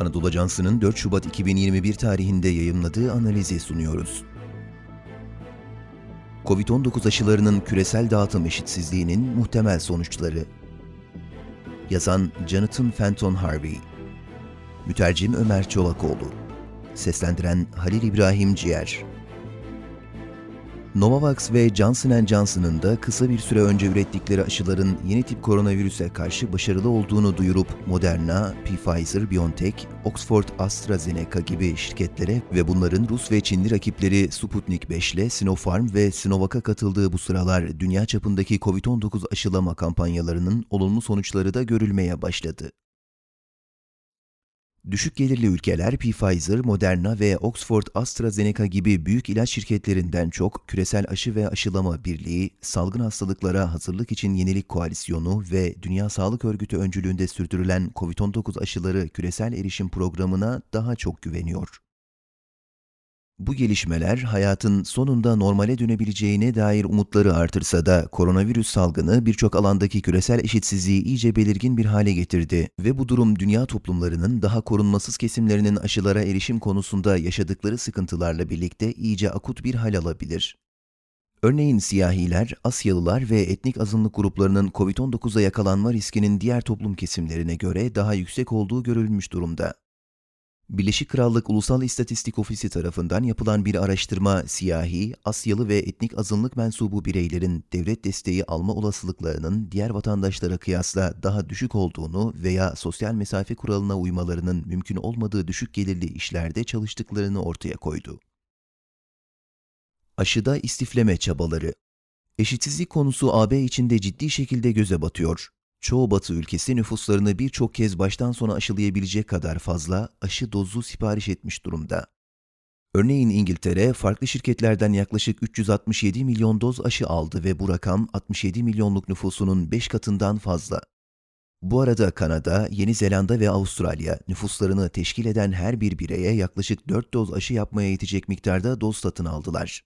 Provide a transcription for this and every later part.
Anadolu Ajansı'nın 4 Şubat 2021 tarihinde yayımladığı analizi sunuyoruz. Covid-19 aşılarının küresel dağıtım eşitsizliğinin muhtemel sonuçları. Yazan Jonathan Fenton Harvey. Mütercim Ömer Çolakoğlu. Seslendiren Halil İbrahim Ciğer. Novavax ve Johnson Johnson'ın da kısa bir süre önce ürettikleri aşıların yeni tip koronavirüse karşı başarılı olduğunu duyurup Moderna, Pfizer-BioNTech, Oxford AstraZeneca gibi şirketlere ve bunların Rus ve Çinli rakipleri Sputnik 5 ile Sinopharm ve Sinovac'a katıldığı bu sıralar dünya çapındaki COVID-19 aşılama kampanyalarının olumlu sonuçları da görülmeye başladı. Düşük gelirli ülkeler Pfizer, Moderna ve Oxford AstraZeneca gibi büyük ilaç şirketlerinden çok küresel aşı ve aşılama birliği, salgın hastalıklara hazırlık için yenilik koalisyonu ve Dünya Sağlık Örgütü öncülüğünde sürdürülen COVID-19 aşıları küresel erişim programına daha çok güveniyor. Bu gelişmeler hayatın sonunda normale dönebileceğine dair umutları artırsa da koronavirüs salgını birçok alandaki küresel eşitsizliği iyice belirgin bir hale getirdi ve bu durum dünya toplumlarının daha korunmasız kesimlerinin aşılara erişim konusunda yaşadıkları sıkıntılarla birlikte iyice akut bir hal alabilir. Örneğin siyahiler, Asyalılar ve etnik azınlık gruplarının COVID-19'a yakalanma riskinin diğer toplum kesimlerine göre daha yüksek olduğu görülmüş durumda. Birleşik Krallık Ulusal İstatistik Ofisi tarafından yapılan bir araştırma, siyahi, Asyalı ve etnik azınlık mensubu bireylerin devlet desteği alma olasılıklarının diğer vatandaşlara kıyasla daha düşük olduğunu veya sosyal mesafe kuralına uymalarının mümkün olmadığı düşük gelirli işlerde çalıştıklarını ortaya koydu. Aşıda istifleme çabaları Eşitsizlik konusu AB içinde ciddi şekilde göze batıyor çoğu batı ülkesi nüfuslarını birçok kez baştan sona aşılayabilecek kadar fazla aşı dozu sipariş etmiş durumda. Örneğin İngiltere, farklı şirketlerden yaklaşık 367 milyon doz aşı aldı ve bu rakam 67 milyonluk nüfusunun 5 katından fazla. Bu arada Kanada, Yeni Zelanda ve Avustralya nüfuslarını teşkil eden her bir bireye yaklaşık 4 doz aşı yapmaya yetecek miktarda doz satın aldılar.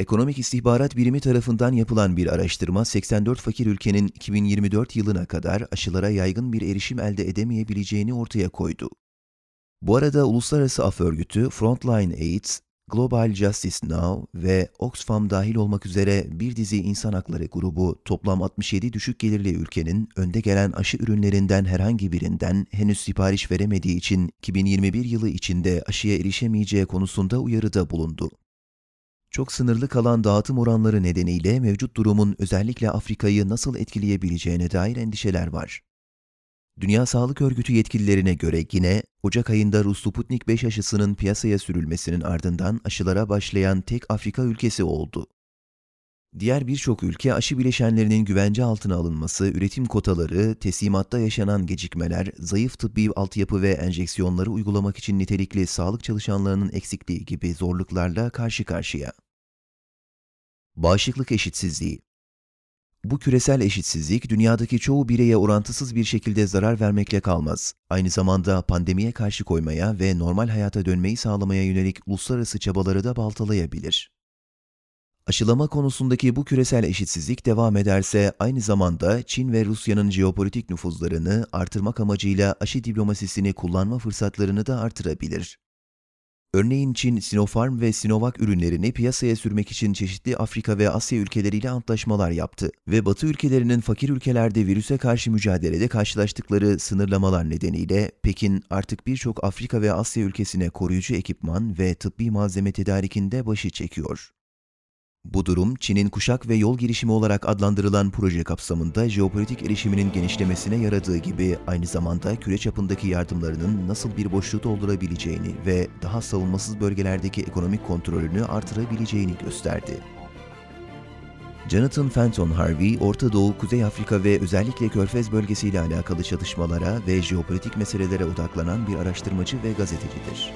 Ekonomik İstihbarat Birimi tarafından yapılan bir araştırma 84 fakir ülkenin 2024 yılına kadar aşılara yaygın bir erişim elde edemeyebileceğini ortaya koydu. Bu arada Uluslararası Af Örgütü, Frontline AIDS, Global Justice Now ve Oxfam dahil olmak üzere bir dizi insan hakları grubu toplam 67 düşük gelirli ülkenin önde gelen aşı ürünlerinden herhangi birinden henüz sipariş veremediği için 2021 yılı içinde aşıya erişemeyeceği konusunda uyarıda bulundu çok sınırlı kalan dağıtım oranları nedeniyle mevcut durumun özellikle Afrika'yı nasıl etkileyebileceğine dair endişeler var. Dünya Sağlık Örgütü yetkililerine göre yine Ocak ayında Rus Sputnik 5 aşısının piyasaya sürülmesinin ardından aşılara başlayan tek Afrika ülkesi oldu. Diğer birçok ülke aşı bileşenlerinin güvence altına alınması, üretim kotaları, teslimatta yaşanan gecikmeler, zayıf tıbbi altyapı ve enjeksiyonları uygulamak için nitelikli sağlık çalışanlarının eksikliği gibi zorluklarla karşı karşıya. Bağışıklık eşitsizliği bu küresel eşitsizlik dünyadaki çoğu bireye orantısız bir şekilde zarar vermekle kalmaz. Aynı zamanda pandemiye karşı koymaya ve normal hayata dönmeyi sağlamaya yönelik uluslararası çabaları da baltalayabilir. Aşılama konusundaki bu küresel eşitsizlik devam ederse aynı zamanda Çin ve Rusya'nın jeopolitik nüfuzlarını artırmak amacıyla aşı diplomasisini kullanma fırsatlarını da artırabilir. Örneğin Çin, Sinopharm ve Sinovac ürünlerini piyasaya sürmek için çeşitli Afrika ve Asya ülkeleriyle antlaşmalar yaptı ve Batı ülkelerinin fakir ülkelerde virüse karşı mücadelede karşılaştıkları sınırlamalar nedeniyle Pekin artık birçok Afrika ve Asya ülkesine koruyucu ekipman ve tıbbi malzeme tedarikinde başı çekiyor. Bu durum, Çin'in kuşak ve yol girişimi olarak adlandırılan proje kapsamında jeopolitik erişiminin genişlemesine yaradığı gibi aynı zamanda küre çapındaki yardımlarının nasıl bir boşluğu doldurabileceğini ve daha savunmasız bölgelerdeki ekonomik kontrolünü artırabileceğini gösterdi. Jonathan Fenton Harvey, Orta Doğu, Kuzey Afrika ve özellikle Körfez bölgesiyle alakalı çatışmalara ve jeopolitik meselelere odaklanan bir araştırmacı ve gazetecidir.